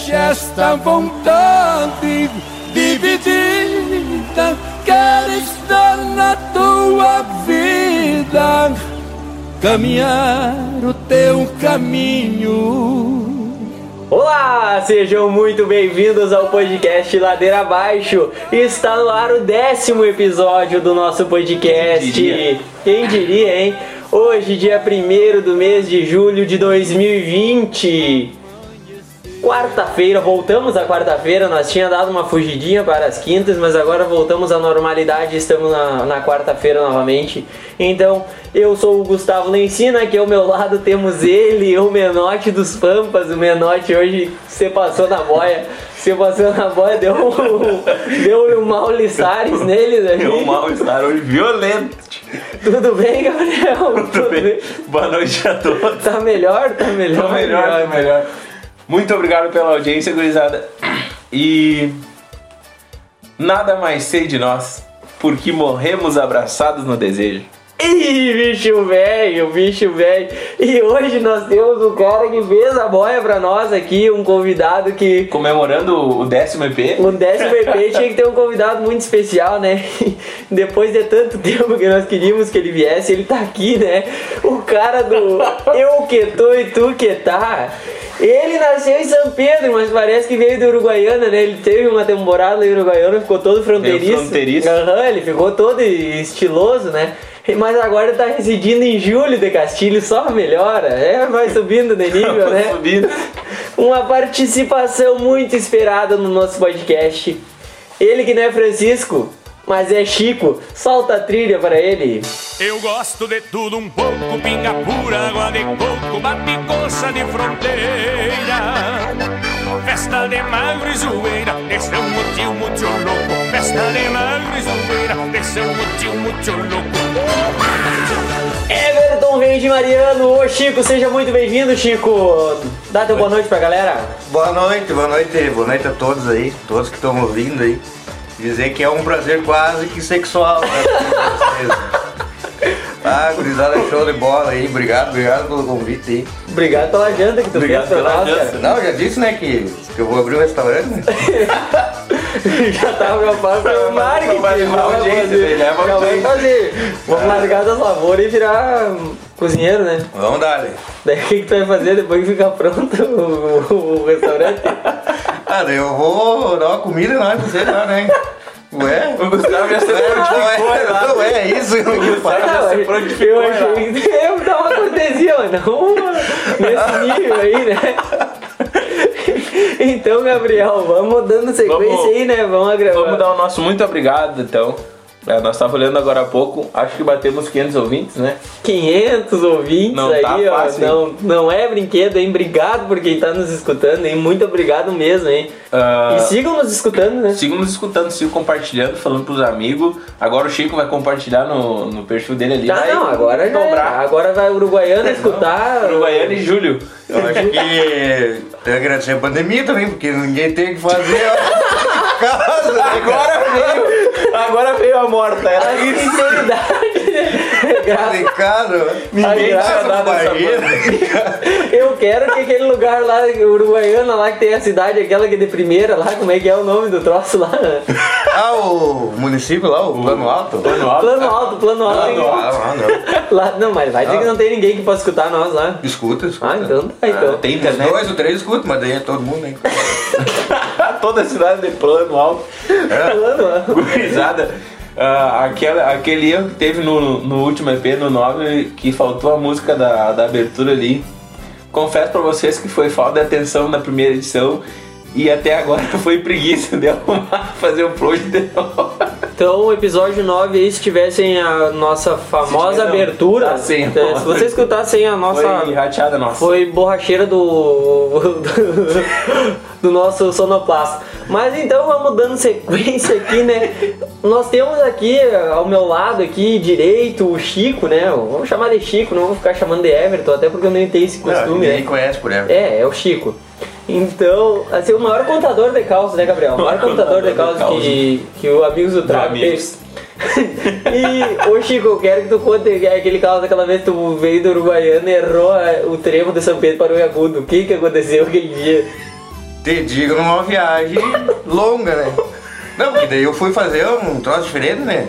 deixa esta vontade dividida. Quero estar na tua vida, caminhar o teu caminho. Olá, sejam muito bem-vindos ao podcast Ladeira Abaixo. Está no ar o décimo episódio do nosso podcast. Quem diria? Quem diria, hein? Hoje, dia 1 do mês de julho de 2020. Quarta-feira, voltamos à quarta-feira. Nós tinha dado uma fugidinha para as quintas, mas agora voltamos à normalidade. Estamos na, na quarta-feira novamente. Então, eu sou o Gustavo Lencina, aqui ao meu lado temos ele, o Menote dos Pampas. O Menote hoje você passou na boia. Você passou na boia, deu um, deu um mal liçares neles ali. Deu um mal-estar hoje violento. Tudo bem, Gabriel? Tudo bem? Boa noite a todos. Tá melhor? Tá melhor? Tô melhor, tô melhor. Muito obrigado pela audiência, gurizada. E nada mais sei de nós, porque morremos abraçados no desejo. Ih, bicho velho, bicho velho. E hoje nós temos um cara que fez a boia pra nós aqui, um convidado que. Comemorando o décimo EP. O décimo EP tinha que ter um convidado muito especial, né? Depois de tanto tempo que nós queríamos que ele viesse, ele tá aqui, né? O cara do Eu que tô e tu que tá. Ele nasceu em São Pedro, mas parece que veio do Uruguaiana, né? Ele teve uma temporada em Uruguaiana, ficou todo fronteiriço. fronteiriço. Aham, ele ficou todo estiloso, né? Mas agora tá residindo em Júlio de Castilho, só melhora. É, vai subindo de nível, né? Subindo. Uma participação muito esperada no nosso podcast. Ele que não é Francisco, mas é Chico. Solta a trilha para ele. Eu gosto de tudo um pouco, pinga pura, água de coco, bate coça de fronteira. Festa de magro e zoeira, esse é um motivo muito louco. Festa de magro e zoeira, esse é um motivo muito louco. Everton Reis de Mariano. Ô Chico, seja muito bem-vindo, Chico. Dá teu boa noite pra galera. Boa noite, boa noite, boa noite a todos aí, todos que estão ouvindo aí. Dizer que é um prazer quase que sexual. Né? ah, gurizada, show de bola aí. Obrigado, obrigado pelo convite aí. Obrigado pela janta que tu Obrigado fez pra pela nós, cara. Não, já disse, né, que, que eu vou abrir um restaurante, né? Já tava preocupado com o marketing. vai levar audiência, fazer. ele leva vai audiência. fazer. Vamos largar das lavouras e virar hum, cozinheiro, né? Vamos dar ali. Daí o que, que tu vai fazer depois que ficar pronto o, o- o restaurante? Ah, daí eu vou dar uma comida lá pra vocês lá, né? Ué? O Gustavo já se prontificou Não é, lá. não é isso que eu falo. eu achei que ia dar uma cortesia, mas não nesse nível aí, né? Então, Gabriel, vamos dando sequência Vamos- aí, né? Vamos agravar. Vamos dar o nosso muito obrigado, então. É, nós estávamos olhando agora há pouco, acho que batemos 500 ouvintes, né? 500 ouvintes Não aí, tá ó. fácil, Não, não é brinquedo, hein? Obrigado por quem tá nos escutando, hein? Muito obrigado mesmo, hein? Ah, E sigam nos escutando, né? Sigam nos escutando, sigam compartilhando, falando pros amigos. Agora o Chico vai compartilhar no, no perfil dele ali. Tá, vai não, agora já dobrar. é. Agora vai o Uruguaiana escutar. Uruguaiana e Júlio. Eu acho que tem que agradecer a pandemia também, porque ninguém tem o que fazer. ó. Casa, né? Agora veio, agora veio a morta. Ela isso. sinceridade? Graças Em casa, Ninguém tinha barreira. Eu quero que aquele lugar lá, Uruguaiana, lá que tem a cidade, aquela que é de primeira lá, como é que é o nome do troço lá? Ah, o município lá, o Plano Alto? Plano alto. Plano alto, plano alto. Ah, não, ah, não. Lá, não, mas vai dizer que não tem ninguém que possa escutar nós lá. Escuta, escuta. Ah, então tá, então. Tem Os internet. dois ou três escutam, mas daí é todo mundo, hein? Toda a cidade de plano alto. Plano alto. Gurizada. ah, aquela, aquele erro que teve no, no último EP, no 9, que faltou a música da, da abertura ali. Confesso pra vocês que foi falta de atenção na primeira edição e até agora foi preguiça de arrumar, fazer o plot de novo. Então, o episódio 9 aí, se tivessem a nossa famosa tiver, não, abertura, tá sem então, se você escutassem a nossa. Foi rateada nossa. Foi borracheira do. do nosso sonoplasta. Mas então vamos dando sequência aqui, né? Nós temos aqui ao meu lado aqui direito o Chico, né? Vamos chamar de Chico, não vou ficar chamando de Everton, até porque eu nem tenho esse costume, ninguém né? conhece por ela. É, é o Chico. Então, assim, o maior contador de calças, né, Gabriel? O maior contador de calças que, que o Amigos do Trago fez. e, ô Chico, eu quero que tu conte que aquele caso daquela vez que tu veio do Uruguaiano e errou eh, o trevo de São Pedro para o Iagudo. O que que aconteceu aquele dia? Te digo numa viagem longa, né? Não, porque daí eu fui fazer um troço diferente, né?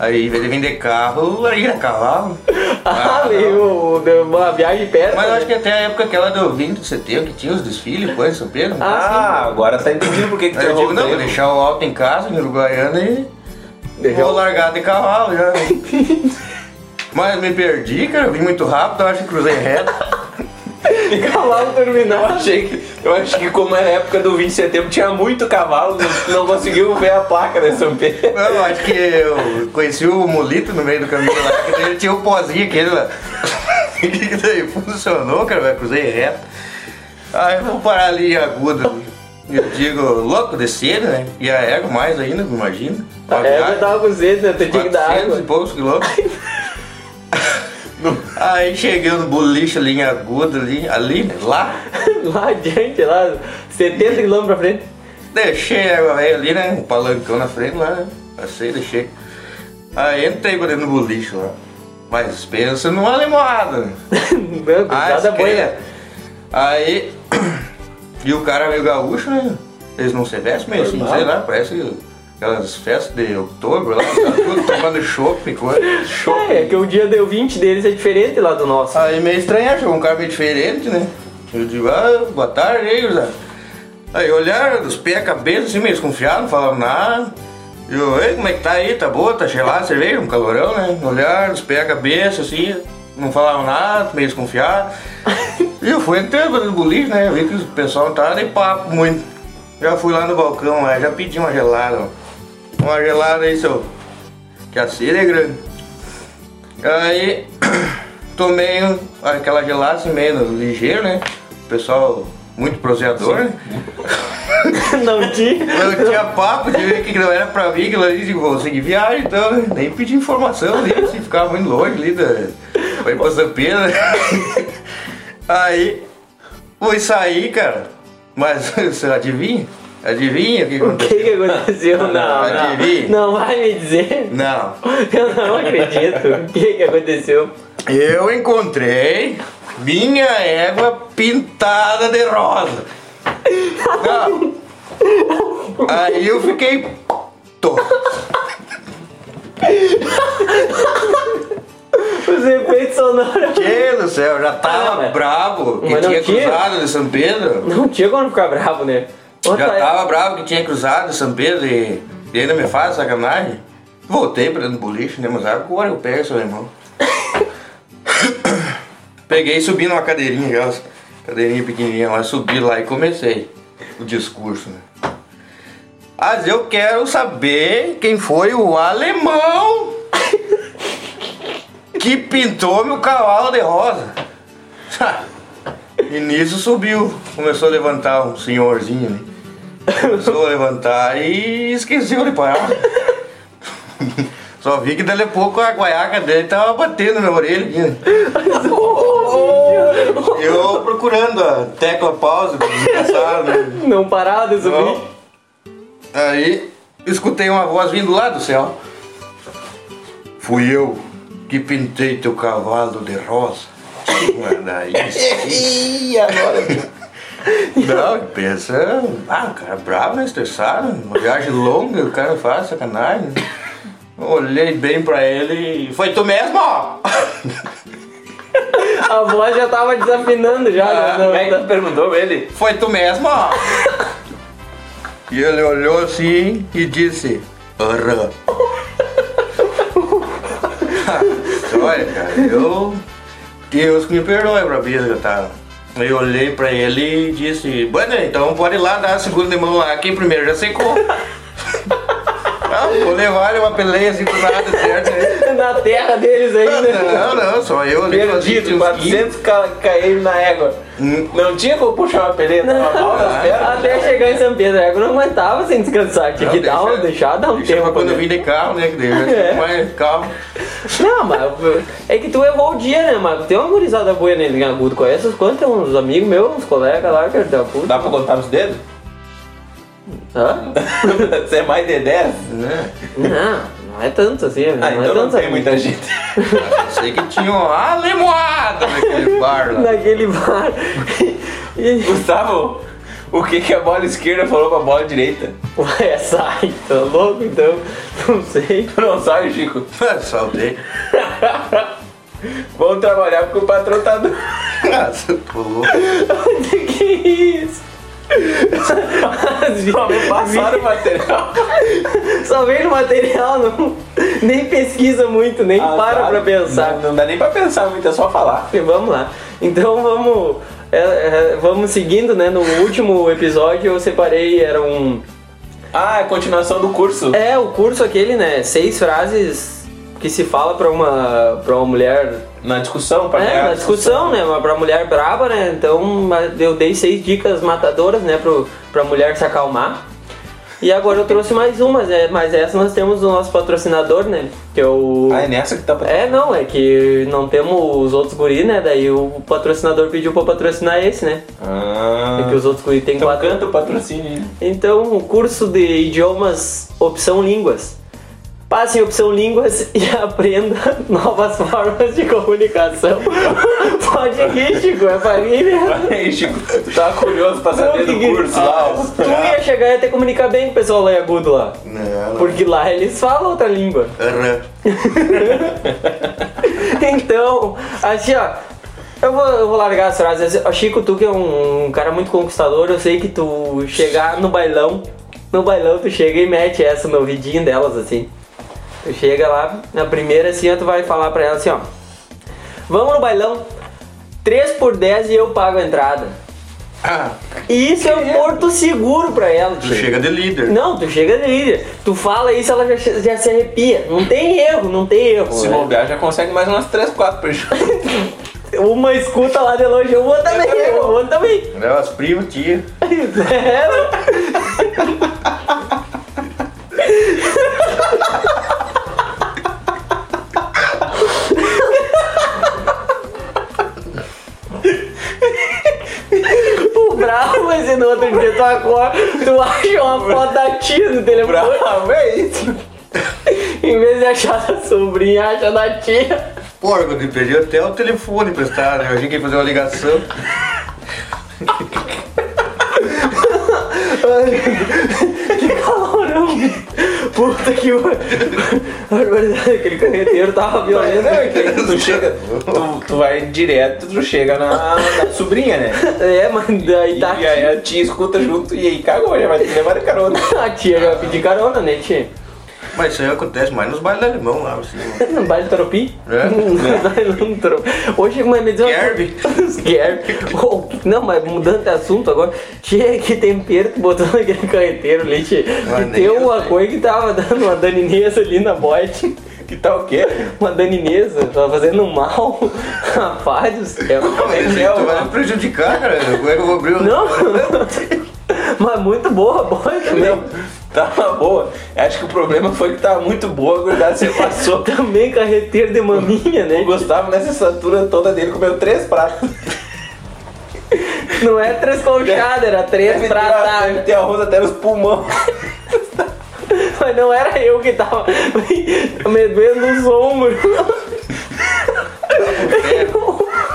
Aí, em vez de vender carro, aí era cavalo. Ah, veio deu uma viagem perto. Mas eu né? acho que até a época aquela do 20 de setembro, que tinha os desfiles, coisa, São Pedro. Ah, agora tá entendendo por que que tu eu digo, não, vou deixar o alto em casa, em Uruguaiana, e Deixou- vou largar de cavalo já. né? Mas me perdi, cara, vim muito rápido, eu acho que cruzei reto. Cavalo Eu terminado. achei que, eu acho que como era a época do 20 de setembro, tinha muito cavalo, não, não conseguiu ver a placa São Pedro. Não, eu acho que eu conheci o Molito no meio do caminho lá, que ele tinha o pozinho aquele lá. E daí funcionou, cara, eu cruzei reto. Aí eu vou parar ali em aguda. Eu digo, louco, descer, né? E a égua mais ainda, imagina. É, eu viagem. tava com sede, né? Tinha que dar 400 água. e poucos quilômetros. Aí cheguei no boliche ali em Aguda, ali, ali, lá, Lá adiante, lá, 70 km pra frente. deixei a velha ali, né? Um palancão na frente lá, né? Passei, deixei. Aí entrei pra dentro do boliche lá. Mas pensa numa lemoada, né? Meu, Ah, nada esse boa, que? Aí, e o cara meio gaúcho, né? Eles não se vestem meio assim, Normal. sei lá, parece aquelas festas de outubro lá, tá tudo tomando chopp coisa. É, que o dia deu 20 deles é diferente lá do nosso. Aí meio estranho, achou um cara meio diferente, né? Eu digo, ah, boa tarde aí, José. Aí olharam dos pés à cabeça, assim, meio desconfiado, não falavam nada. Eu, ei, como é que tá aí? Tá boa? Tá gelada a cerveja? Um calorão, né? Olharam dos pés à cabeça, assim, não falavam nada, meio desconfiado. E eu fui entrando do boliche, né? Eu vi que o pessoal não tava de papo muito. Já fui lá no balcão, já pedi uma gelada, ó. Uma gelada aí, seu. Que a cera é grande. Aí tomei aquela gelada assim meio ligeiro, né? O pessoal muito proseador, né? Não tinha. Eu tinha papo de ver que não era pra mim, aquilo ali, digo, vou seguir viagem, então né? nem pedi informação ali, se ficava muito longe ali da. Foi pra Pedro, né? Aí fui sair, cara. Mas você adivinha? Adivinha o que O que aconteceu? que aconteceu? Não, não. Adivinha? Não vai me dizer. Não. Eu não acredito. O que que aconteceu? Eu encontrei minha égua pintada de rosa. Não. Aí eu fiquei todo. Os efeitos sonoros. Meu do céu, já Ah, tava mas- bravo que tinha tinha? cruzado de São Pedro. Não tinha como ficar bravo, né? Já tava bravo que tinha cruzado São Pedro e, e ainda me faz sacanagem. Voltei pra dentro do boliche, né? Mas agora eu pego seu irmão. Peguei e subi numa cadeirinha, aquelas cadeirinha pequenininha lá, subi lá e comecei o discurso, né? Mas eu quero saber quem foi o alemão que pintou meu cavalo de rosa. E nisso subiu, começou a levantar um senhorzinho ali. Começou a levantar e esqueceu de parar. Só vi que dali a pouco a guaiaca dele tava batendo na minha orelha. Eu procurando a tecla pausa, desgraçado, né? Não de subir. Não. Aí escutei uma voz vindo lá do céu. Fui eu que pintei teu cavalo de rosa. Mas daí. Ih, agora. Não, pensa. Ah, o cara é bravo, né? Estressado. Uma viagem longa, o cara faz sacanagem. Olhei bem pra ele e. Foi tu mesmo? ó?" A voz já tava desafinando já. Ah, né? Como é que tu perguntou ele? Foi tu mesmo? ó?" E ele olhou assim e disse: Aham. Olha, cara, eu. Deus que me perdoe pra vida que eu tava. Aí Eu olhei pra ele e disse: Bueno, então pode ir lá dar a segunda mão lá, que primeiro já secou. Não, vou levar ele uma peleia assim do nada, certo? né? Na terra deles ainda. Não, não, só eu ali. Perdido, assim, 400 ca caíram na égua. Hum. Não tinha como puxar uma peleta, tava mal das pernas. Até chegar em São Pedro, eu não aguentava sem descansar. Tinha que dar um, deixa- deixar dar um Deixa tempo. quando eu vim de carro, né? Que daí já É. mais calmo. Não, mas é que tu errou o dia, né, mano? Tem uma gurizada boa nele em Agudo. Conhece os quantos? Tem uns amigos meus, uns colegas lá, que é da puta. Dá pra contar nos dedos? Hã? Você é mais de 10? Né? Não, não é tanto assim. Ah, não é então não tanto tem assim. muita gente. Sei que tinha uma alemoada naquele bar lá. Naquele bar. E- Gustavo, O que, que a bola esquerda falou pra bola direita? Ué, sai, tá louco então? Não sei. Tu não sabe, Chico? Saltei. Vamos trabalhar porque o patrão tá do... Nossa, pulou. que isso? Só me passaram o material. Só vem no material, não, nem pesquisa muito, nem Ah, para sabe? pra pensar. Não, não dá nem pra pensar muito, é só falar. Vamos lá. Então vamos, é, é, vamos seguindo, né? No último episódio eu separei, era um... Ah, é a continuação do curso. É, o curso aquele, né? Seis frases que se fala pra uma, pra uma mulher Na discussão, pra É, na a discussão, né? Uma pra mulher braba, né? Então eu dei seis dicas matadoras, né? Pro, pra mulher se acalmar. E agora eu trouxe mais umas, né? Mas essa nós temos o nosso patrocinador, né? Que é o. Ah, é nessa que tá pra... É, não, é que não temos os outros guri, né? Daí o patrocinador pediu pra patrocinar esse, né? Ah. Porque os outros guri tem Então quatro. canta o patrocínio. Então, o curso de idiomas opção línguas. Passe em opção línguas e aprenda novas formas de comunicação. Pode ir, Chico, é família. Aí, Chico, tu tava curioso pra saber do curso lá. ó. Tu ia chegar e ia ter que comunicar bem com o pessoal lá em Agudo lá. Não, não. Porque lá eles falam outra língua. Aham. Então, assim, ó. Eu vou, eu vou largar as frases. Ó, Chico, tu que é um, um cara muito conquistador, eu sei que tu chegar no bailão, no bailão tu chega e mete essa no ouvidinho delas, assim. Tu chega lá, na primeira assim, tu vai falar pra ela assim, ó. Vamos no bailão, 3 por 10 e eu pago a entrada. Ah, E isso é um porto seguro pra ela, tu tio. chega de líder. Não, tu chega de líder. Tu fala isso, ela já, já se arrepia. Não tem erro, não tem erro. Se né? bobear, já consegue mais umas 3, 4 pessoas. Uma escuta lá de longe, o outro também, também o vou. também. Leva as primas, tia. É, o bravo, esse no outro dia tu acorda, tu acha uma foto da tia no telefone. Bravo, é isso. Em vez de achar da sobrinha, acha da tia. Porra, quando ele perdeu até o telefone emprestado, né? Eu tinha que fazer uma ligação. Que calorão! Puta que aquele carreteiro tava violento. Não, é que tu chega, tu, tu vai direto, tu chega na, na sobrinha, né? É, mas daí E tá aí a tia escuta junto e aí cagou, já vai te levar de carona. A tia já vai pedir carona, né, tia? Mas isso aí acontece mais nos bailes alemão lá, assim. No baile Tropi? É? No baile do Tropi. Hoje, mas me diz uma Gerbe. Oh, não, mas mudando de assunto agora. Tia, que tempero tu botou naquele carreteiro ali, tia. Ah, Que tem uma coisa que tava dando uma daninesa ali na bote. Que tal o quê? Uma daninesa, tava fazendo mal. Rapaz do céu. Mas é, tu vai me prejudicar, cara. Como é que eu vou abrir o... Não? Mas muito boa, boa também. Não, tava boa. Acho que o problema foi que tava muito boa, a você passou. Também carreteiro de maminha, O né? Gustavo, nessa estatura toda dele, comeu três pratos. Não é três colchadas, era três pratadas. deve ter arroz até nos pulmões. Mas não era eu que tava me doendo os ombros.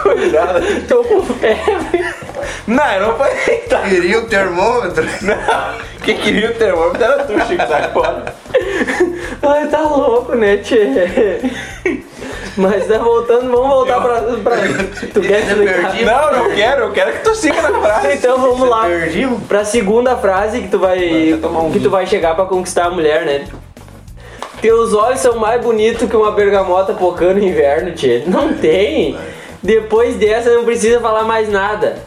Cuidado. Tô com febre. Não, não foi tá. Queria o termômetro. Não. Quem queria o termômetro era tu, Chico, sai fora. Ai, tá louco, né, tchê? Mas tá voltando, vamos voltar pra. pra... Tu quer explicar? perdi. Não, não quero, eu quero que tu siga na frase. Então vamos lá. Perdimos. Pra segunda frase que tu vai. Um que tu vai chegar pra conquistar a mulher, né? Teus olhos são mais bonitos que uma bergamota pocando no inverno, tchê. Não tem. Depois dessa não precisa falar mais nada.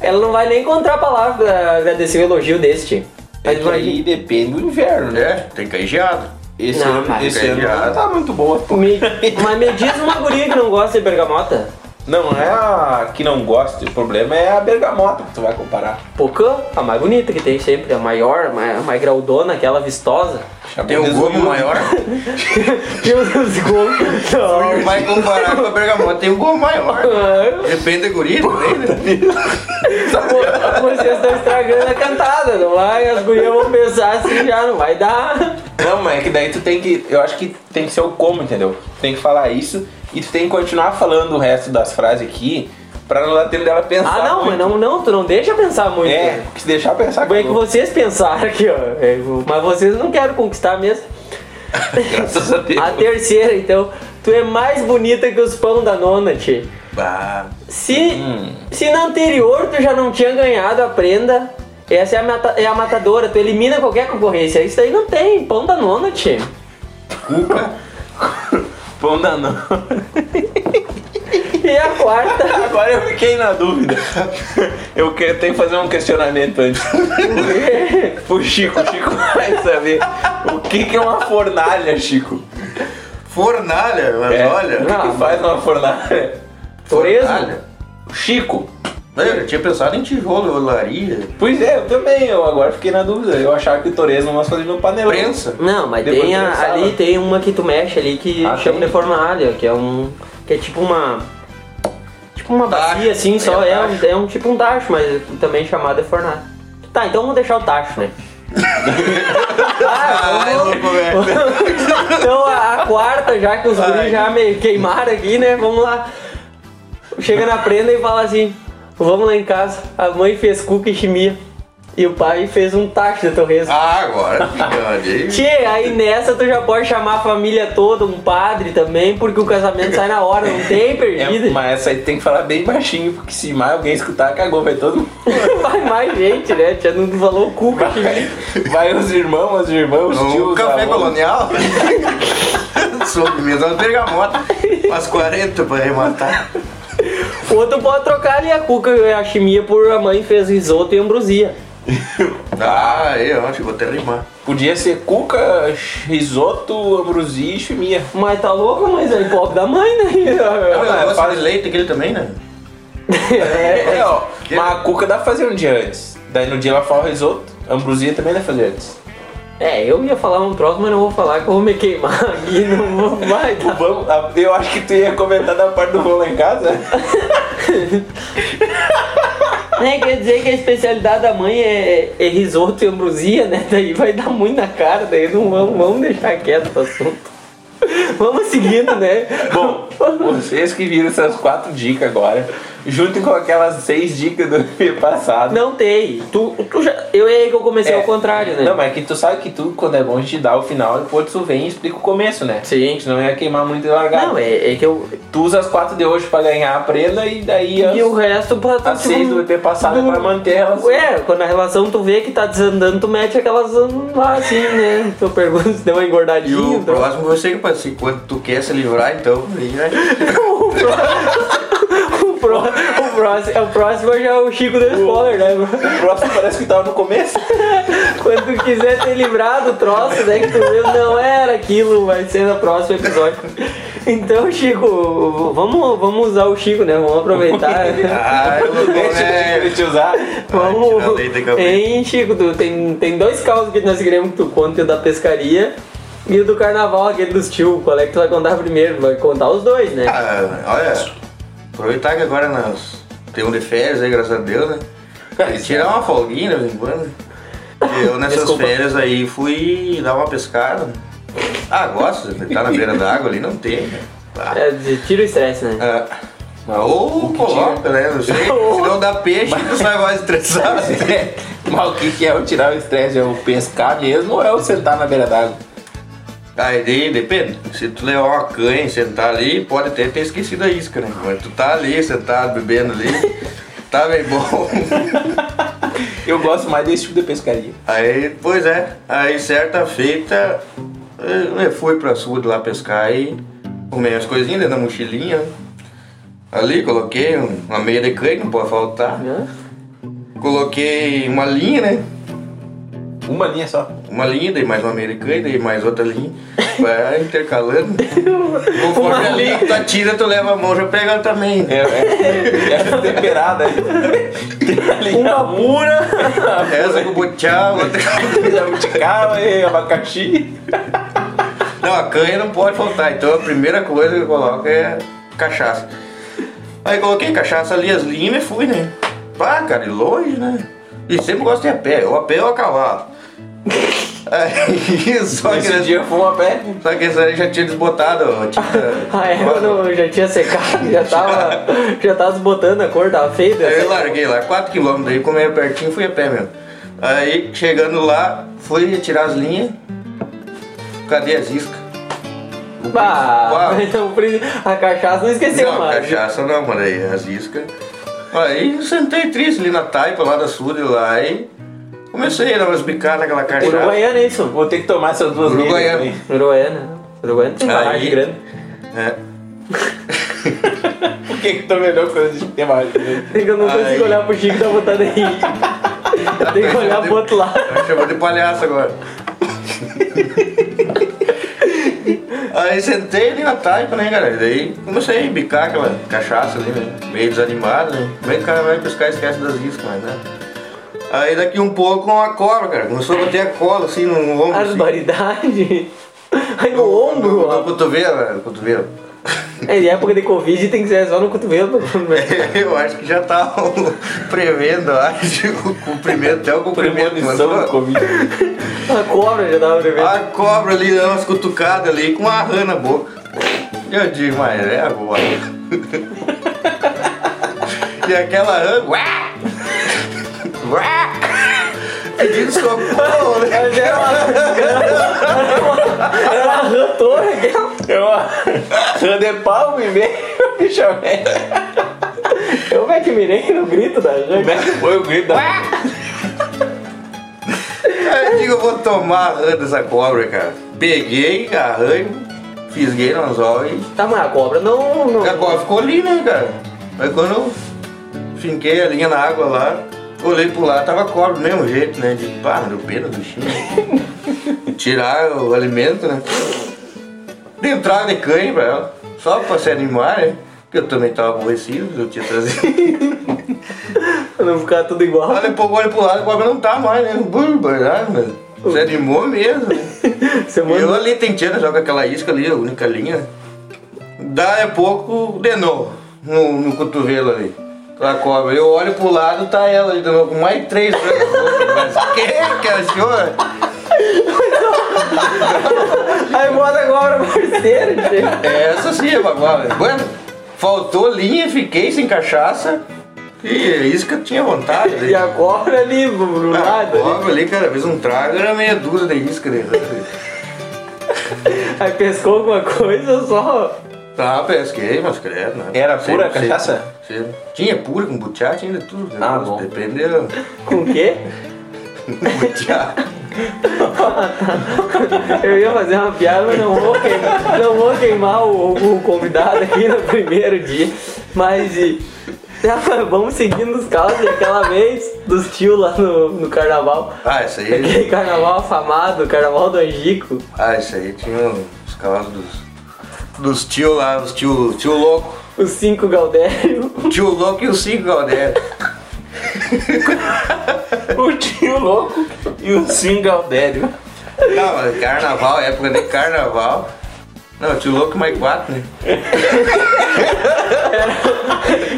Ela não vai nem encontrar palavra pra agradecer o elogio tchê. É Mas que aí depende do inverno, né? Tem que cair geado. Esse Não, ano, mas esse ano tá muito boa. Me- mas me diz uma guria que não gosta de bergamota. Não, é a que não gosta, o problema é a bergamota que tu vai comparar. Pocã, a mais bonita que tem sempre, a maior, a mais, graudona, aquela vistosa. Tem um gomo maior. E os gomos. Não vai comparar com a bergamota, tem um gomo maior. Ah, Depende da guria também, né? Vocês estão estragando a cantada, não vai? As gurias vão pensar assim já, não vai dar. Não, mas é que daí tu tem que. Eu acho que tem que ser o como, entendeu? Tu tem que falar isso e tu tem que continuar falando o resto das frases aqui Pra não dar tempo dela pensar. Ah, não, muito. mas não, não, tu não deixa pensar muito. É, porque se deixar pensar. Como é que acabou. vocês pensaram aqui, ó. É, Mas vocês não querem conquistar mesmo. Graças a Deus. A terceira, então. Tu é mais bonita que os pão da nona, tchê. Bah, Se, Hum. se na anterior tu já não tinha ganhado a prenda, essa é a, mata- é a matadora, tu elimina qualquer concorrência. Isso aí não tem, pão da nona, tchê. cuca. Pão da não. E a quarta, Agora eu fiquei na dúvida. Eu que- tenho que fazer um questionamento antes. Pro Chico, o Chico vai saber o que, que é uma fornalha, Chico. Fornalha, mas É, olha. O que, que faz uma fornalha? Torresmo? Fornalha. Chico. Eu já tinha pensado em tijolo, olaria, Pois é, eu também, eu agora fiquei na dúvida. Eu achava que o torresmo nós fazíamos no panelão. prensa. Não, mas Depois tem a- ali tem uma que tu mexe ali que Ah, chama de fornalha, que é um. que é tipo uma. Tipo uma Tacho. bacia assim, só É, é, um, é um tipo um tacho, mas também chamado de fornalha. Tá, então vamos deixar o tacho, né? ah, Ai, vamos- então a, a quarta, já que os guris já me queimaram aqui, né? Vamos lá. Chega na prenda e fala assim: Vamos lá em casa. A mãe fez cuca e chimia. E o pai fez um tacho de torresmo. Ah, agora. Olha Tchê, aí nessa tu já pode chamar a família toda, um padre também, porque o casamento sai na hora, não tem É, perdida. mas essa aí tem que falar bem baixinho, porque se mais alguém escutar, cagou, vai todo mundo. Vai mais gente, né? Tia não falou cuca. Vai, vai os irmãos, as irmãs, os tios. café avós. colonial. Sobremesa de bergamota. Umas 40 pra arrematar. Ou tu pode trocar ali a cuca e a chimia por a mãe fez risoto e ambrosia. Ah, eu acho que vou até rimar. Podia ser cuca, risoto, ambrosia e chimia. Mas tá louco, mas é pobre da mãe, né? Ah, mas mas faz- leite aquele também, né? É, É, ó, mas a cuca dá pra fazer um dia antes. Daí no dia ela fala o risoto, a ambrosia também dá pra fazer antes. É, eu ia falar um troço, mas não vou falar que eu vou me queimar aqui, não vou, vai dar. Vamos, a- eu acho que tu ia comentar da parte do voo lá em casa. É, quer dizer que a especialidade da mãe é, é risoto e ambrosia, né? Daí vai dar muito na cara, daí não vamos, vamos deixar quieto o assunto. Vamos seguindo, né? Bom, vocês que viram essas quatro dicas agora, juntem com aquelas seis dicas do ano passado. Não tem. Tu, tu já, eu é aí que eu comecei É. ao contrário, né? Não, mas é que tu sabe que tu, quando é bom, a gente dá o final, depois tu vem e explica o começo, né? Sim. Senão ia queimar muito e largar. Não, é, é que eu. Tu usa as quatro de hoje pra ganhar a prenda e daí as, E o resto pra as seis do EP passado é do- pra manter elas. Ué, quando a relação tu vê que tá desandando, tu mete aquelas lá assim, né? Tu pergunta se deu uma E engordadinha. o então- próximo você que pode ser quando tu quer se livrar, então. aí já- o, pró- o, pró- o próximo, o próximo já é o Chico do spoiler, né? O próximo parece que tava no começo. Quando tu quiser ter livrado o troço, né? Que tu viu, não era aquilo, vai ser no próximo episódio. Então, Chico, vamos, vamos usar o Chico, né? Vamos aproveitar. Ah, eu vou Deixa né? ele te usar. Vamos. Hein, Chico, tu, tem, tem dois casos que nós queremos que tu conte, o da pescaria e o do carnaval, aquele dos tio. Qual é que tu vai contar primeiro? Vai contar os dois, né? Ah, olha, aproveitar que agora nós temos de férias aí, graças a Deus, né? E tirar uma folguinha de vez em quando. Eu nessas Desculpa. férias aí fui dar uma pescada. Ah, gosto, estar na beira d'água ali, não tem, né? Ah, É, tira o estresse, né? ah, ou coloca, né? Não sei. Se não dá peixe, tu sai mais estressado. Mas o que, que é o tirar o estresse? É o pescar mesmo ou é o sentar na beira d'água? Aí daí, depende. Se tu levar uma canha e sentar ali, pode até ter esquecido a isca, né? Mas tu tá ali, sentado, bebendo ali, tá bem bom. Eu gosto mais desse tipo de pescaria. Aí, pois é, aí certa feita eu fui pra sul lá pescar e comei as coisinhas dentro da mochilinha. Ali coloquei um- uma meia de canha, não pode faltar. Coloquei uma linha, né? Uma linha só. Uma linha, daí mais uma canha, daí mais outra linha. Vai intercalando. Conforme a linha que tu atira, tu leva a mão, já pega também. É, é, é temperada. Tem a linha Uma pura. Essa com butiá, outra com... jabuticaba e abacaxi. Não, a canha não pode faltar. Então a primeira coisa que eu coloco é cachaça. Aí coloquei cachaça ali, as linhas e fui, né? Pá, cara, e longe, né? E sempre gosto de ir a pé, ou a pé ou a cavalo. Aí, só que, Esse dia fomos a pé. só que esse aí já tinha desbotado a tinta. A égua não- já tinha secado, já tava, já tava desbotando a cor, tava feio. Aí eu larguei lá, 4km, daí como é pertinho, fui a pé mesmo. Aí chegando lá, fui retirar as linhas. Cadê as iscas? Bah, precisa- a cachaça não esqueceu, não, mano. cachaça não, mano, aí as iscas. Aí sentei triste ali na taipa lá da Sud lá e comecei a dar umas bicadas naquela cachaça. Uruguaiana é isso? Vou ter que tomar essas duas Uruguaiano. linhas Uruguaiana. Uruguaiana tem Aí- barragem grande. É. também. Por que que tô melhor quando a gente tem mais? Tem que eu não consigo Aí. olhar pro Chico que tá botando aí. Eu tenho que olhar pro outro lado. Ela chamou de palhaço agora. Aí sentei ali na taipa, né, cara? Daí comecei a bicar aquela cachaça ali, né? Meio desanimado, né? Como é que o cara vai pescar e esquece das iscas, mas né? Aí daqui um pouco uma cobra, cara. Começou a bater a cola assim no ombro. Assim. Barbaridade. Aí no No, ombro, no ó. cotovelo, velho, no cotovelo. É, em época de Covid tem que ser só no cotovelo. Eu acho que já estavam prevendo, eu acho, o cumprimento, até o cumprimento. Premonição mano. do Covid. A cobra já tava prevendo. A cobra ali dando umas cutucadas ali com uma rã na boca. Eu digo, mas é agora. e aquela rã. Uá! Uá! Pedindo socorro, né? Mas era uma, era uma rã torre. É uma rã de palmo e meio, velha. Eu é que mirei no grito da rã. É foi o grito da... Aí eu digo, eu vou tomar a rã dessa cobra, cara. Peguei a rã, e fisguei no anzol e Tá, mas a cobra não. não... A cobra ficou ali, né, cara? Aí quando eu finquei a linha na água lá, olhei pro lado, tava cobra do mesmo jeito, né? De pá, deu pena do bichinho. Tirar o alimento, né? Dei entrada de canha pra ela, só pra se animar, né? Porque eu também tava aborrecido, eu tinha trazido. Pra não ficar tudo igual. Depois eu olho pro lado, a cobra não tá mais, né? Barbaridade, mano. Se animou mesmo, né? Você E eu ali tentando jogar aquela isca ali, a única linha. Daí a pouco, de novo, no, no cotovelo ali. A cobra. Eu olho pro lado, tá ela ali de novo, com mais três anos. Mas quem que achou? Aí bota a cobra parceira, gente. Essa sim é baguala. Bueno, faltou linha, fiquei sem cachaça. E a isca tinha vontade. E a cobra ali do A lado. ali. cobra ali, cara, fez um trago, era meia dúzia de isca. Né? Aí pescou alguma coisa ou só. Tá, pesquei, mas credo, né? Era pura cachaça? Sempre. Tinha pura, com butiá, tinha tudo. né? Ah, bom. Dependeu. Com o quê? Butiá. Eu ia fazer uma piada, mas não vou queimar, não vou queimar o, o convidado aqui no primeiro dia. Mas e, vamos seguindo os casos e aquela vez dos tios lá no, no carnaval. Ah, isso aí. Aquele carnaval afamado, carnaval do Angico. Ah, isso aí tinha os cavalos dos. Dos tio lá, os tio, tio louco. Os cinco Galdério. O tio louco e os cinco Galdério. O tio louco e o Singaldério. Não, mas carnaval, época de carnaval. Não, o tio louco mais quatro, né?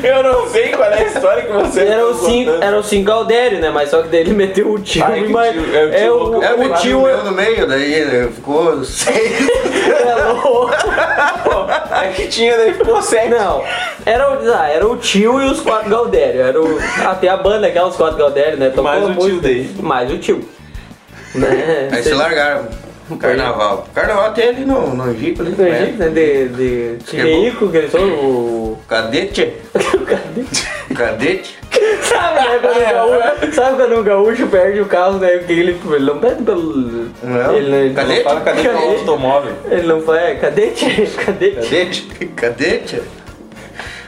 Eu não sei qual é a história que você Era tá o cinco, contando. era o cinco Galdério, né? Mas só que daí ele meteu o tio Ai, que mas tio, é o tio é o, louco. É, o tio meu no meio, daí ficou seis. é louco. Aqui tinha, daí ficou sete. Não, era o, ah, era o tio e os quatro Galdério. Era o, até a banda, aquelas quatro Galdério, né? Tocou Mais o tio daí. Mais o tio. Né? Aí se largaram. Carnaval. Carnaval até ali no, no Angico ali. Do né? Egito, né? De, de, de é que eles são o. Cadete? Cadete? Sabe, né, quando o gaúcho, sabe quando um gaúcho perde o carro, né? Que ele, ele não perde pelo. Não. Ele, Cadete? Fala cadê o Cadete? automóvel? Ele não faz. É, cadete? Cadete? Cadete? Cadete?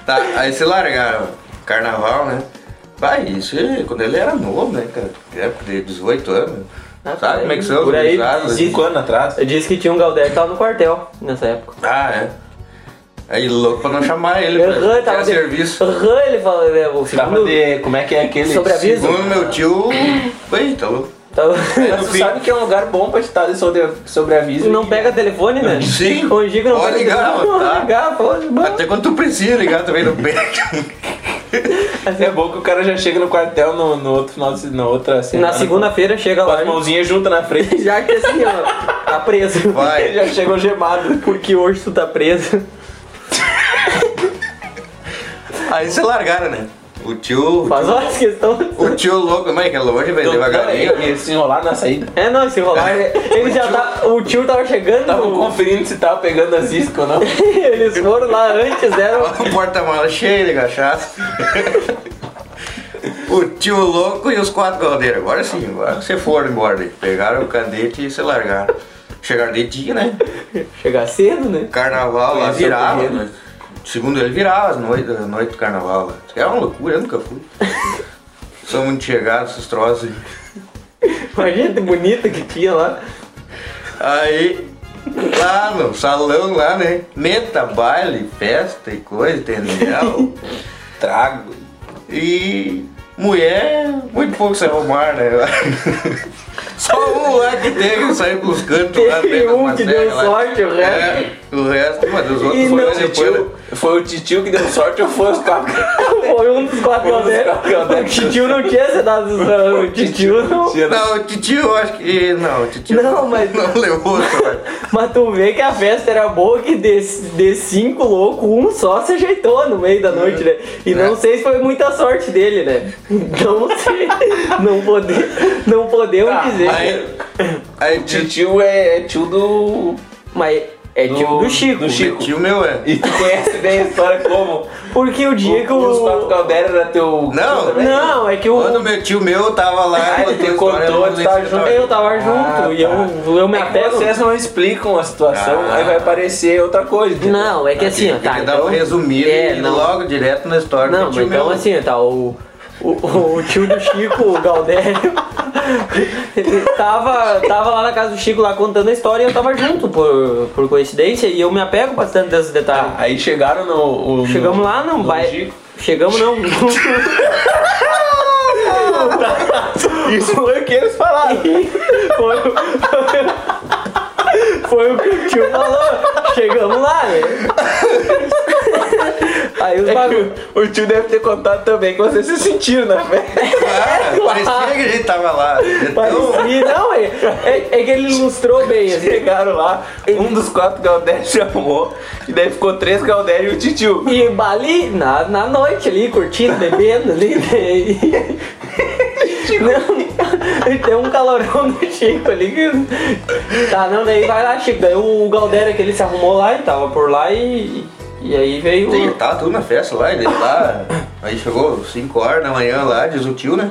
Tá, aí se largaram. Carnaval, né? Vai, isso é quando ele era novo, né, cara? Época de 18 anos. Ah, Sabe por como é que são por aí. Cinco anos atrás. Eu disse que tinha um Galdério que tava no quartel nessa época. Ah, é. Aí louco pra não chamar ele Aham, pra tava de... serviço. Aham, ele fala, né, o segundo... de. Como é que é aquele? Sobre aviso? Segundo meu tio. Ui, tá louco. Tava... Mas tu sabe que é um lugar bom pra estar de sobre, sobre aviso. Não pega telefone, né? Sim. O Gico não Pode pega ligar, telefone. tá? ligar, pode. Até quando tu precisa ligar também não pega. É bom que o cara já chega no quartel no, no outro final de na outra semana. Na segunda-feira chega Com lá. as mãozinhas juntas na frente. Já que assim, ó, tá preso. Vai. já chegou gemado. Porque hoje tu tá preso. Aí se largaram, né? O tio. Faz horas questão. O tio louco, mas que é longe, velho, devagarinho. E se enrolar na saída. É, não, se rolar. Ele já tá. O tio tava chegando. Tava conferindo se tava pegando as iscas ou não. Eles foram lá antes, deram. O porta-mala cheio de cachaça. o tio louco e os quatro galdeiros. Agora sim, agora você foram embora. Pegaram o cadete e se largaram. Chegaram de dia, né? Chegar cedo, né? Carnaval lá virava. né? Segundo ele virava as noites, a noite do carnaval lá. É uma loucura, eu nunca fui. São muito chegados esses troços gente bonita que tinha lá. Aí, lá no salão lá, né? Meta, baile, festa e coisa, entendeu? Trago. E mulher, muito pouco se arrumar, né? Só um lá que teve que sair pros cantos lá Teve dentro um que Macega deu lá. sorte, o resto- É, o resto, mas os outros foram depois. Titio, foi o titio que deu sorte ou foi os cabos? Foi um dos quatro Foi um dos quatro. O tio não tinha se dado o tio não. Não, o titio eu acho que. Não, o titio Não, mas- não levou sorte. Mas tu vê que a festa era boa que de, de cinco loucos, um só se ajeitou no meio da noite, né? E não É. sei se foi muita sorte dele, né? Não sei. Não, pode, não podemos Tá, dizer. Aí, aí O o tio, é, é tio do. Mas é tio do, Do- Chico. do Chico. tio meu é. E tu conhece bem a história como? Porque o dia que Os quatro o. Caldeiros era teu. Não? Não, é que o. Quando meu tio meu tava lá, Ah, ele contou eu tava junto. Eu tava junto Ah, e eu, eu me É que apego. vocês não explicam a situação, Ah. aí vai aparecer outra coisa. Não, é que assim, ó, Tem tá. que dar então- um resumido É, e não. logo direto na história Não, do mas tio então meu. assim, tá, o, o, o tio do Chico, o Galdério, ele tava, tava lá na casa do Chico lá contando a história e eu tava junto por, por coincidência e eu me apego bastante desses detalhes. Aí chegaram no. o- Chegamos no- lá, não vai. Chegamos não. Isso foi o que eles falaram. Foi, o- foi o que o tio falou. Chegamos lá, né? Aí os É bagulho. o, o tio deve ter contado também que vocês se sentiram na festa. Ah, parecia que a gente tava lá. Então, Parecia, não, é, é, é que ele ilustrou bem, assim. Chegaram lá, um dos quatro Galdérios chamou, e daí ficou três Galdérios e o titio. E ali, na, na noite ali, curtindo, bebendo ali, né? E- Não, tem um calorão do Chico ali que. Tá, não, daí vai lá, Chico. Daí o Galdério que ele se arrumou lá e tava por lá e. E aí veio. sim, tava tudo na festa lá, ele lá. Aí chegou 5 horas da manhã lá, diz o tio, né?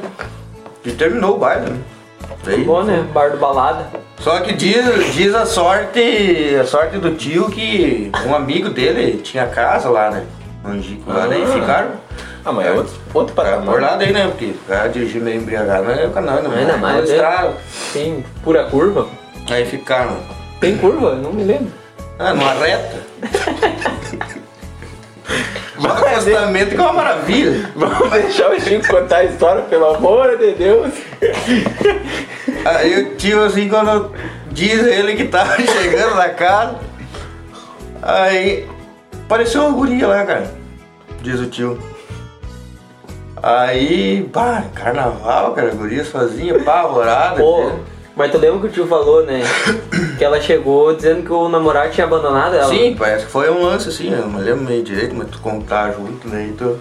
E terminou o baile, né? Daí- Bom, né? Bar do balada. Só que diz, diz a sorte, a sorte do tio que um amigo dele tinha casa lá, né? Angico lá, daí ficaram. Ah, mas é outro, outro Por patamar. lá daí, né? Porque o cara dirigindo meio embriagado não é o canal, não. Ainda é mais, na né? estrada. Tem pura curva. Aí ficaram. Tem curva? Não me lembro. Ah, numa reta. O acostamento que é uma maravilha. Vamos deixar o Chico contar a história, pelo amor de Deus. Aí o tio assim quando diz ele que tava chegando na casa. Aí apareceu uma guria lá, cara. Diz o tio. Aí, pá, carnaval, cara, guria sozinha, apavorada. Pô, mas tu lembra que o tio falou, né? Que ela chegou dizendo que o namorado tinha abandonado ela. Sim, parece que foi um lance assim, eu não lembro meio direito, mas tu contar junto, né? Então,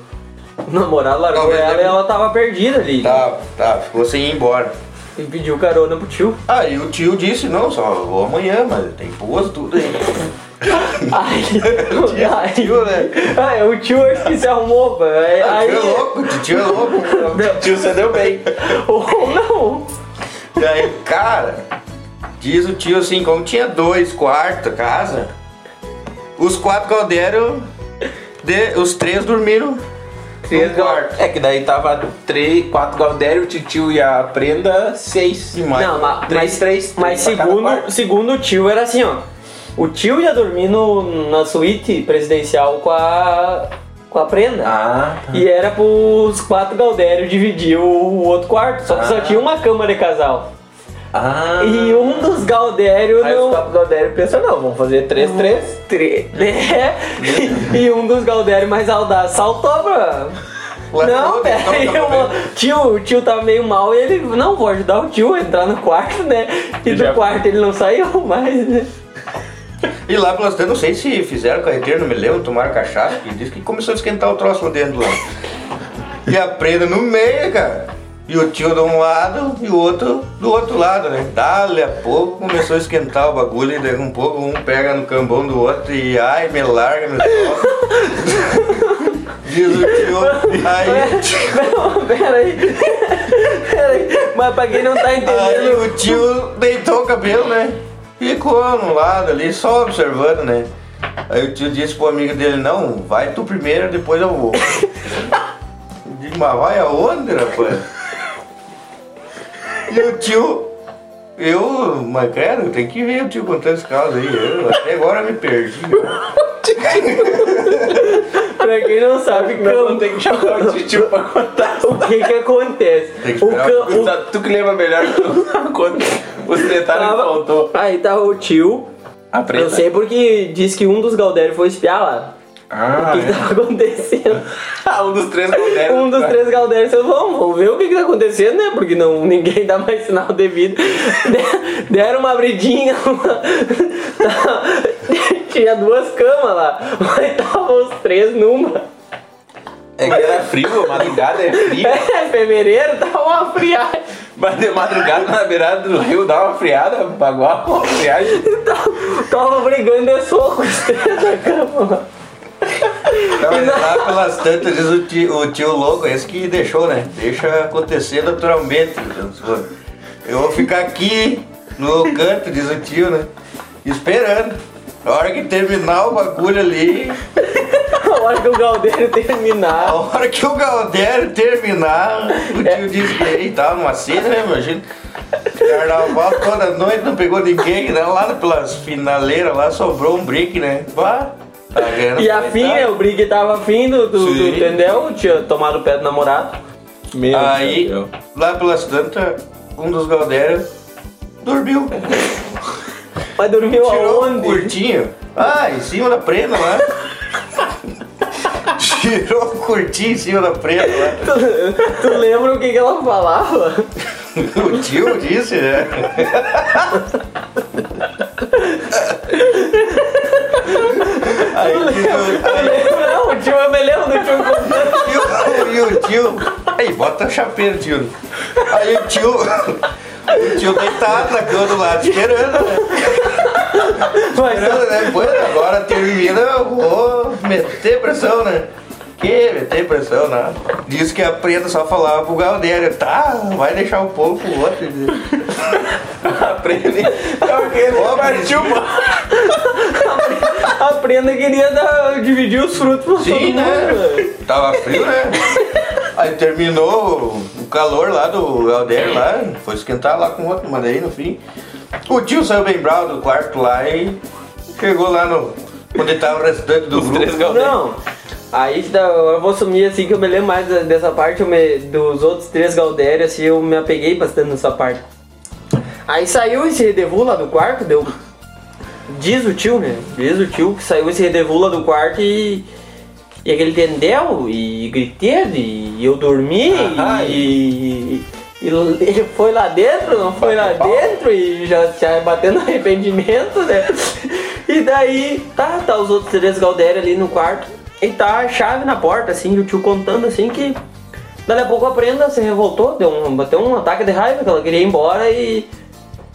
O namorado largou Talvez ela e deve- ela tava perdida ali. tá, tá, ficou sem ir embora. E pediu carona pro tio. Aí o tio disse, não, só vou amanhã, mas tem pouso, tudo aí. Ai, ai, Tio, né? ai, o tio acho que se arrumou. Aí, Ah, aí, tio é louco, tio é louco. O tio você deu bem. ou não. E aí, cara, diz o tio assim, como tinha dois quartos, casa, os quatro calderos, de, os três dormiram Três no gal- quarto. É que daí tava três, quatro Galdério, o titio e a prenda, seis. E mais Não, mas, três, mas, três, mas segundo, segundo o tio era assim, ó. O tio ia dormir no, na suíte presidencial com a, com a prenda. Ah, E era pros quatro Galdérios dividir o, o outro quarto. Só que só Ah. tinha uma cama de casal. ah. E um dos Galdérios Aí não. os quatro Galdério pensam, não, vamos fazer três, três. Tre- né? E um dos Galdérios mais audazes saltou pra. Não, peraí, vou- tio, o tio tava meio mal e ele, não, vou ajudar o tio a entrar no quarto, né? E do Já- quarto ele não saiu mais, né? E lá pelas tantas, não sei se fizeram carreteiro, não me lembro, tomaram cachaça, que disse que começou a esquentar o troço lá dentro lá. E a prenda no meio, cara. E o tio de um lado e o outro do outro lado, né? Dali a pouco começou a esquentar o bagulho e daí um pouco um pega no cambão do outro e ai, me larga, me solta. Diz o tio, aí Não, peraí. Peraí, mas pra quem não tá aí entendendo, o tio deitou o cabelo, né? Ficou no lado ali, só observando, né? Aí o tio disse pro amigo dele, não, vai tu primeiro, depois eu vou. Eu disse, mas vai aonde, rapaz? E o tio, eu, mas credo, tem que ver o tio contando esse caso aí. Eu até agora me perdi. pra quem não sabe, Não, cam- não tem que chamar o tio pra contar. o que que acontece? Tem que O cam- o- Tu- que lembra melhor conta os detalhes que tava- faltou. Aí tava o tio, A preta. eu sei porque disse que um dos Galdério foi espiar lá. Ah, O que, que tava acontecendo? é. um dos três modernos. Um dos três Galdérios falou, vamos, vamos ver o que, que tá acontecendo, né? Porque não, ninguém dá mais sinal devido. De- Deram uma abridinha, uma- tinha duas camas lá, mas estavam os três numa. É que era frio, madrugada é frio. É, fevereiro, tava uma friagem. Mas de madrugada na beirada do rio dá uma friada, bagual, uma friagem. Tava, tava brigando de soco os três na cama lá. Então, lá pelas tantas, diz o tio, o tio louco, esse que deixou, né? Deixa acontecer naturalmente. Eu vou ficar aqui no canto, diz o tio, né? Esperando. A hora que terminar o bagulho ali, A hora que o Galdério a terminar. hora que o Galdério terminar, o tio diz que ele tava numa cena, né, imagina? Carnaval toda noite, não pegou ninguém, né? Lá pelas finaleiras lá sobrou um brick, né? Bah, tá ganhando E a fim, né? O Brig tava afim do, do, do- entendeu? Tinha tomado o pé do namorado. Meu Aí, Deus. lá pelas tantas, um dos Galdérios dormiu. Mas dormiu Tirou um aonde? curtinho. Ah, em cima da prenda lá. Tirou um curtinho em cima da prenda lá. Tu, tu lembra o que, que ela falava? O tio disse, né? Aí, diz o- aí, Não, o tio eu me lembro do tio contando. e o- o tio. Aí, bota a chapeira, tio. Aí o tio. O tio deitado na cama do lado, esperando, né? Mas, Esperando, né? Pois agora termina, eu vou meter pressão, né? Que meter pressão, né? Diz que a preta só falava pro Galdério, tá, vai deixar um pouco pro outro. Aprende. É o que? Ó, Partiu, a prenda queria dar, dividir os frutos todo Sim, mundo. né? Tava frio, né? Aí terminou o calor lá do Galdério lá, foi esquentar lá com o outro, mas daí no fim. O tio saiu bem bravo do quarto lá e chegou lá no. Onde tava o restante do Os grupo. três Galdérios. Não. Aí tá, eu vou sumir assim que eu me lembro mais dessa parte, me- dos outros três Galdérios, assim, eu me apeguei bastante nessa parte. Aí saiu esse redevu lá do quarto, deu. Diz o tio, né? Diz o tio que saiu esse redevu lá do quarto e. E aquele tendel e griteiro e eu dormi Ah, e, e ele foi lá dentro, não foi lá dentro e já, já batendo arrependimento, né? E daí, tá, tá os outros três Galdério ali no quarto e tá a chave na porta, assim, e o tio contando assim que Daí a pouco a prenda se revoltou, deu um, bateu um ataque de raiva, que ela queria ir embora e.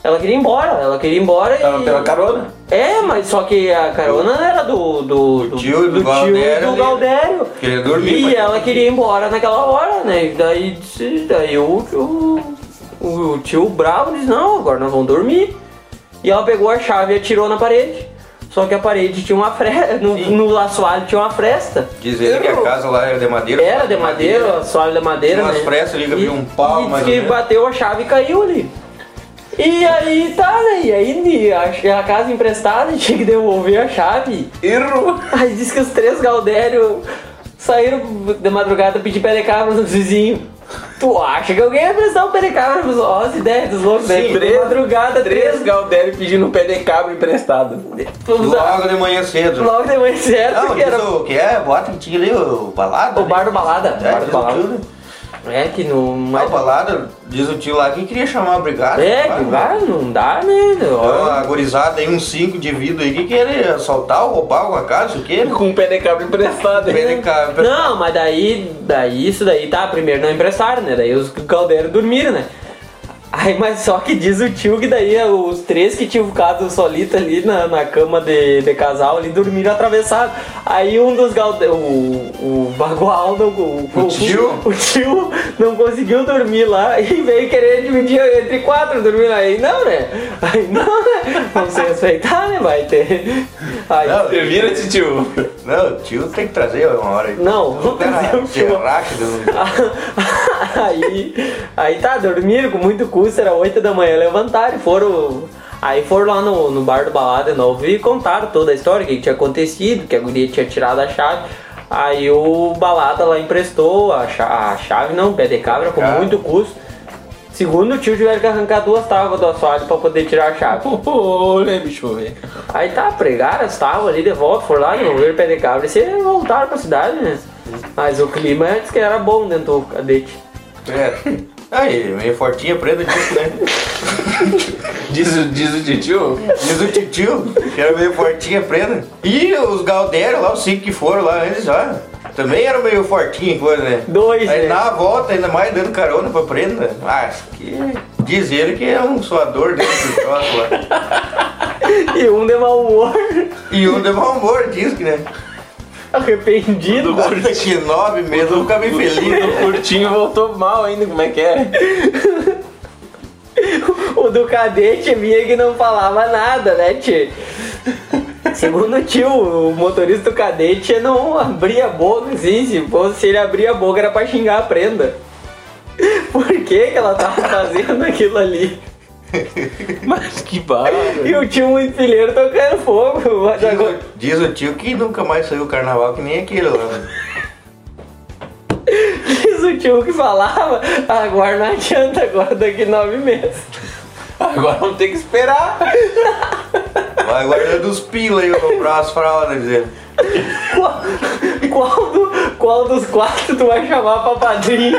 Ela queria ir embora, ela queria ir embora Tava e. pela carona. É, mas só que a carona era do. do, do, tio do do Galdério do ali. Galdério. Queria dormir, E mas- ela queria ir embora naquela hora, né? E daí, daí o, o, o tio bravo disse, não, agora nós vamos dormir. E ela pegou a chave e atirou na parede. Só que a parede tinha uma fresta. No, no assoalho tinha uma fresta. Diz ele que a casa lá era de madeira. Era de madeira, assoalho de madeira. Tinha umas né? frestas ali que E- havia um pau, ou que bateu a chave e caiu ali. E aí tá, né? E aí a, a casa emprestada tinha que devolver a chave. Errou. Aí diz que os três Galdério saíram de madrugada pedir pé de cabra nos vizinhos. Tu acha que alguém ia prestar um pé de cabra pros ó, as ideias dos loucos, né? Sim, De três- madrugada, Três três. Galdério pedindo um pé de cabra emprestado. Logo de manhã cedo. Logo de manhã certo, Não, que era o que é? Bota que tinha ali o balada. o bar do balada. É, bar do balada. né? É que no. A balada, diz o tio lá que queria chamar a brigada. É, que vai, não dá, né? Então, Olha. a gurizada aí, uns cinco indivíduos aí que querem assaltar ou roubar alguma casa, o quê? Com um pé de cabra emprestado. Pé de cabra. Não, mas daí, daí isso daí tá, primeiro não emprestaram, né? Daí os caldeiros dormiram, né? Aí, mas só que diz o tio que daí é, os três que tinham ficado solito ali na, na cama de, de casal ali dormiram atravessados. Aí um dos galdeiros, o, o bagual, não, o, O tio? o tio não conseguiu dormir lá e veio querer dividir entre quatro dormir aí. Não, né? Aí não, né? Vamos se respeitar, né? Vai ter. Aí, Não, vira, tio? Não, o tio tem que trazer uma hora aí. Não, vou trazer o tio. Aí, aí tá, dormiram com muito custo, era 8 da manhã, levantaram e foram. Aí foram lá no, no bar do balada de novo e contaram toda a história, o que, tinha acontecido, que a guria tinha tirado a chave. Aí o balada lá emprestou a, cha- a chave, não, pé de cabra, com Cara. muito custo. Segundo o tio tiveram que arrancar duas tábuas do assoalho pra poder tirar a chave. Olha, bicho, velho. Aí tá, pregaram as tábuas ali de volta, foram lá, devolveram o pé de cabra e se voltaram pra cidade, né? Mas o clima disse que era bom dentro do cadete. É. Aí, meio fortinha, preta disso, né? Diz, o- diz o tio? Diz o tio que era meio fortinha, preta. E os Galdério lá, os cinco que foram lá antes, ó. Também eram meio fortinho, coisa, né? Dois, Aí né? na volta, ainda mais dando carona pra prenda. Ah, que... Diz ele que é um suador dentro do troço lá. E um de mau humor, E um de mau humor, diz que, né? Arrependido. Daqui nove meses eu ficar bem feliz. O curtinho voltou mal ainda, como é que é? O do cadete vinha que não falava nada, né, tio? Segundo o tio, o motorista do cadete não abria a boca, assim, se fosse ele abrir a boca era pra xingar a prenda. Por que que ela tava fazendo aquilo ali? Mas que bárbaro. E o tio muito filheiro tocando fogo. Mas Diz agora- o, diz o tio que nunca mais saiu o carnaval que nem aquele lá. Diz o tio que falava, agora não adianta, agora daqui nove meses. Agora vamos ter que esperar. Vai guardando os pila aí, eu comprar as fraldas, dizer. Qual, qual, do- qual dos quatro tu vai chamar pra padrinho?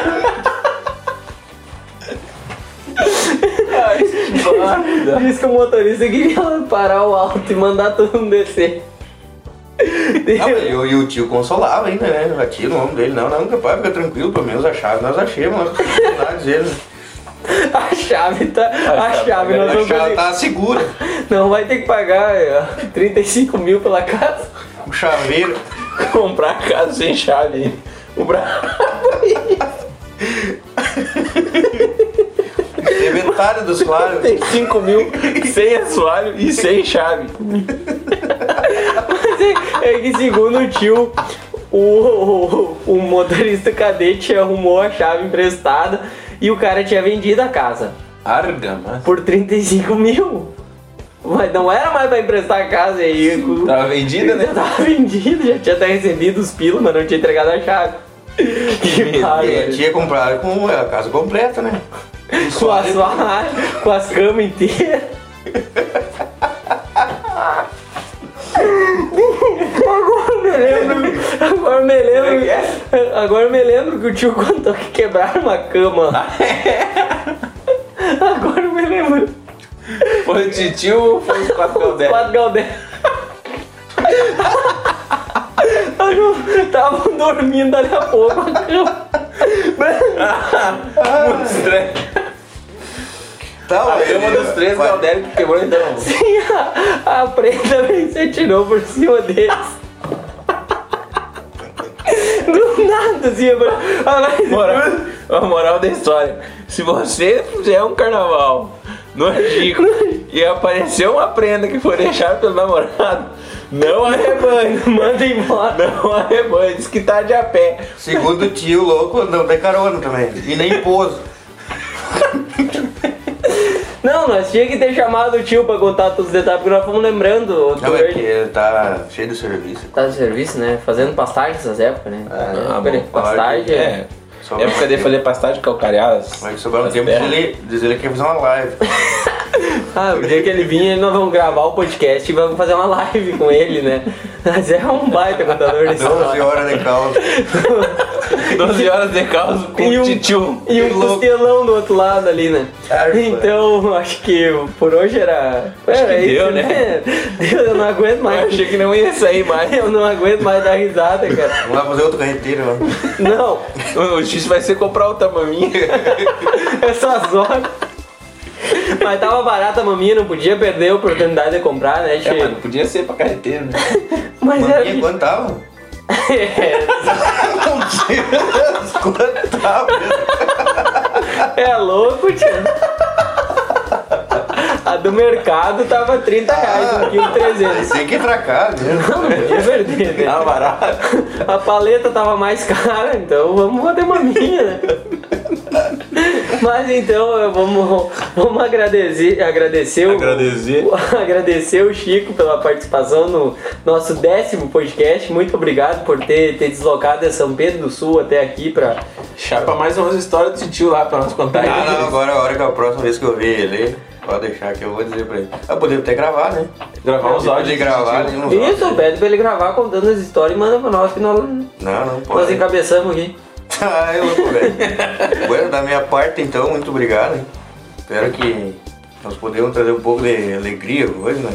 Diz que o motorista queria parar o alto e mandar todo mundo descer. Não, e, o- tio consolava ainda, né? Batia no ombro dele, não, não, capaz, fica tranquilo, pelo menos a chave nós achamos, nós dele. A chave tá. A chave nós A vamos chave ter- tá segura, Não vai ter que pagar é, 35 mil pela casa. o chaveiro. Comprar a casa sem chave. O bra... metade dos claros. Tem 5 mil sem assoalho e sem chave. Mas é, é que segundo o tio, o, o, o motorista cadete arrumou a chave emprestada e o cara tinha vendido a casa Arga, mas. por 35 mil. Mas não era mais pra emprestar a casa aí. o- Tava vendida, né? Já tava vendido, já tinha até recebido os pilos, mas não tinha entregado a chave. Que E bárbaro. tinha comprado com a casa completa, né? Com as com as camas inteiras. Agora me lembro. Agora me lembro. Agora me lembro que o tio contou que quebraram uma cama. Agora eu me lembro. Foi o titio ou foi os quatro caldeiros? Quatro Galdério. Estavam dormindo dali a pouco a cama. Muito estranho. Tá, A mas cama dos três vai- caldeiros que quebrou então. E a, a preta vem se atirou por cima deles. Do nada, assim, agora. Moral, a moral da história. Se você fizer um carnaval no Angico e aparecer uma prenda que foi deixada pelo namorado, não arrebanhe. Manda embora. Não arrebanhe. Diz que tá de a pé. Segundo o tio louco, não tem carona também. E nem pouso. Não, nós tinha que ter chamado o tio pra contar todos os detalhes, porque nós fomos lembrando. o Não, é Verde. que ele tá cheio de serviço. Tá de serviço, né? Fazendo pastagem nessas épocas, né? Ah, de bom, pastagem. É. Só- Época de fazer pastagem calcareada. Mas sobrou um tempo, terras. ele, diz ele que ia fazer uma live. Ah, o dia que ele vir, nós vamos gravar o podcast e vamos fazer uma live com ele, né? Mas é um baita contador de 12 história. horas de causa. 12 horas de causa com E um, titio. e um costelão do outro lado ali, né? Arfa. Então, acho que por hoje era. era que isso, deu, né? Eu não aguento Eu mais. achei que não ia sair mais. Eu não aguento mais dar risada, cara. Vamos lá fazer outro carreteiro, ó. Não, X vai ser comprar outra maminha. essas horas. Mas tava barata a maminha, não podia perder a oportunidade de comprar, né, É, mas não podia ser pra carreteiro, né? Mas Maninha, era. quanto tava? É, Quanto tava? é louco, tia. Do mercado tava 30 reais, um quilo 300. Tem que ir pra cá, né? Não, não podia perder, né? Tá barato. A paleta tava mais cara, então vamos fazer uma minha, né? Mas então vamos, vamos agradecer, agradecer, o, Agradecer. o- agradecer o Chico pela participação no nosso décimo podcast. Muito obrigado por ter, ter deslocado de São Pedro do Sul até aqui pra. Chapa mais umas histórias do tio lá pra nós contar. Ah, não, agora a hora que a próxima vez que eu ver ele, pode deixar que eu vou dizer pra ele. Eu poderia até gravar, né? Gravar uns áudios gravar, né? uns Isso, áudios. pede pra ele gravar contando as histórias e manda pra nós que nós, Não, não, nós pode. encabeçamos aqui. Ah, é louco, velho. bueno, da minha parte, então, muito obrigado. hein? Espero que nós podemos trazer um pouco de alegria hoje, né?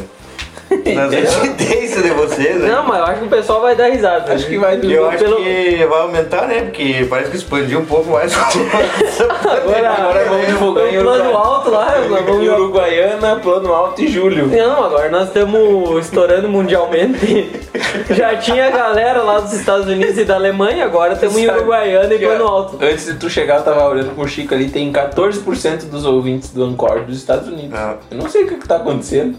Nas residências de vocês, né? Não, mas eu acho que o pessoal vai dar risada. Acho que vai eu acho pelo- que vai aumentar, né? Porque parece que expandiu um pouco mais. Agora, Agora vamos divulgar em plano Uruguai. alto lá, vamos Em Uruguaiana, Plano Alto e Julho. Não, agora nós estamos estourando mundialmente. Já tinha galera lá dos Estados Unidos e da Alemanha, agora estamos em Uruguaiana e Plano Alto. Antes de tu chegar, eu tava olhando com o Chico ali, tem 14% dos ouvintes do Encore dos Estados Unidos. Ah. Eu não sei o que, que tá acontecendo.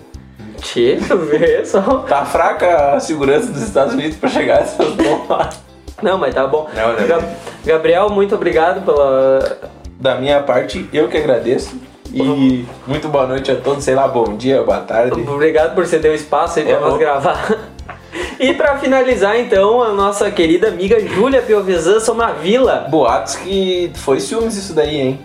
Tchê, tu vê só. Tá fraca a segurança dos Estados Unidos pra chegar essas bombas. Não, mas tá bom. Não, né? Ga- Gabriel, muito obrigado pela. Da minha parte, eu que agradeço. E muito boa noite a todos, sei lá, bom dia, boa tarde. Obrigado por ceder o espaço aí pra É nós bom. gravar. E pra finalizar, então, a nossa querida amiga Júlia Piovesan Somavila. Boatos que foi ciúmes isso daí, hein?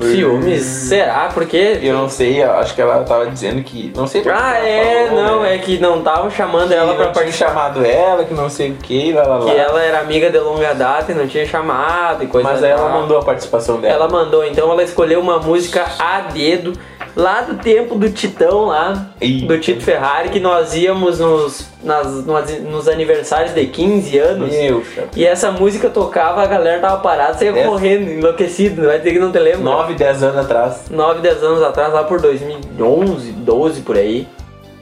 Ciúmes, será? Por quê? Eu não sei, eu acho que ela tava dizendo que. Não sei Ah, é, falou, não, né? é que não estavam chamando Que ela pra participar. chamado ela, que não sei o que, lá, lá, lá. Que ela era amiga de longa data e não tinha chamado e coisa Mas aí ela mandou a participação dela. Ela mandou, então ela escolheu uma música a dedo, lá do tempo do Titão lá, Eita. do Tito Ferrari, que nós íamos nos, nas, nos, nos aniversários de 15 anos. Meu. E essa música tocava, a galera tava parada, saia Essa- correndo, enlouquecido, vai dizer que não te lembra. 9, 10 anos atrás. 9, 10 anos atrás, lá por 2011, 12 por aí.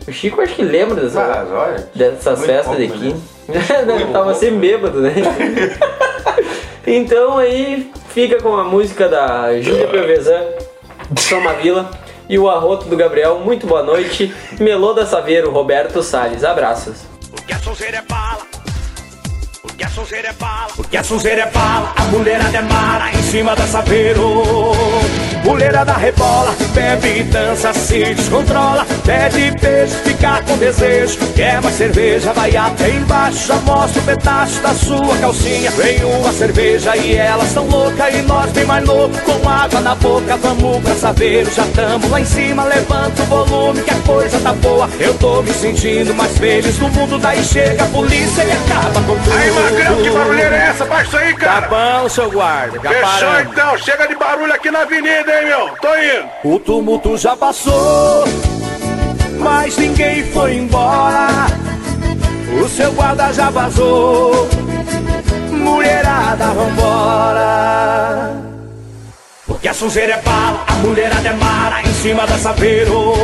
O Chico acho que lembra dessa, Mas olha. dessas festas de pouco, 15. Não, tava sempre bêbado, né? então aí fica com a música da Júlia Piovesan, Soma Vila, e o arroto do Gabriel. Muito boa noite. Melô da Saveiro, Roberto Salles. Abraços. Porque a sonzeira é bala. Porque a sonzeira é bala. Porque a sonzeira é bala. A mulherada é mara em cima da saveiro. Mulherada rebola, bebe e dança, se descontrola. Pede beijo, fica com desejo. Quer mais cerveja, vai até embaixo. Já mostra o pedaço da sua calcinha. Vem uma cerveja e elas tão loucas. E nós bem mais louco, com água na boca. Vamos pra saber, já tamo lá em cima. Levanta o volume que a coisa tá boa. Eu tô me sentindo mais feliz no mundo. Daí chega a polícia e acaba com tudo. Aí, Magrão, que barulheira é essa? Baixa isso aí, Tá cara. bom, seu guarda, já Fechou paramos. então, chega de barulho aqui na avenida, hein, meu? Tô indo. O tumulto já passou, mas ninguém foi embora. O seu guarda já vazou, mulherada, vambora. Porque a sonzeira é bala, a mulherada é mara em cima da saveiro.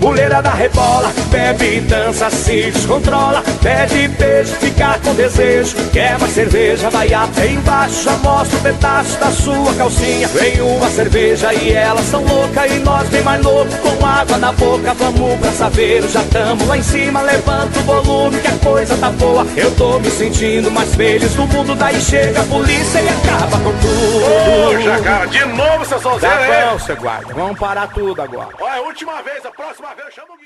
Mulherada rebola, bebe e dança, se descontrola. Pede beijo, fica com desejo. Quer mais cerveja, vai até embaixo. Já mostra o pedaço da sua calcinha. Vem uma cerveja e elas são loucas. E nós bem mais louco, com água na boca. Vamos pra saber, já tamo lá em cima. Levanta o volume que a coisa tá boa. Eu tô me sentindo mais feliz no mundo. Daí chega a polícia e acaba com tudo. Ô, Jacara, de novo essa Tá sonzeira aí. bom, seu guarda. Vamos parar tudo agora. Olha, última vez, a próxima vez eu chamo o Gui.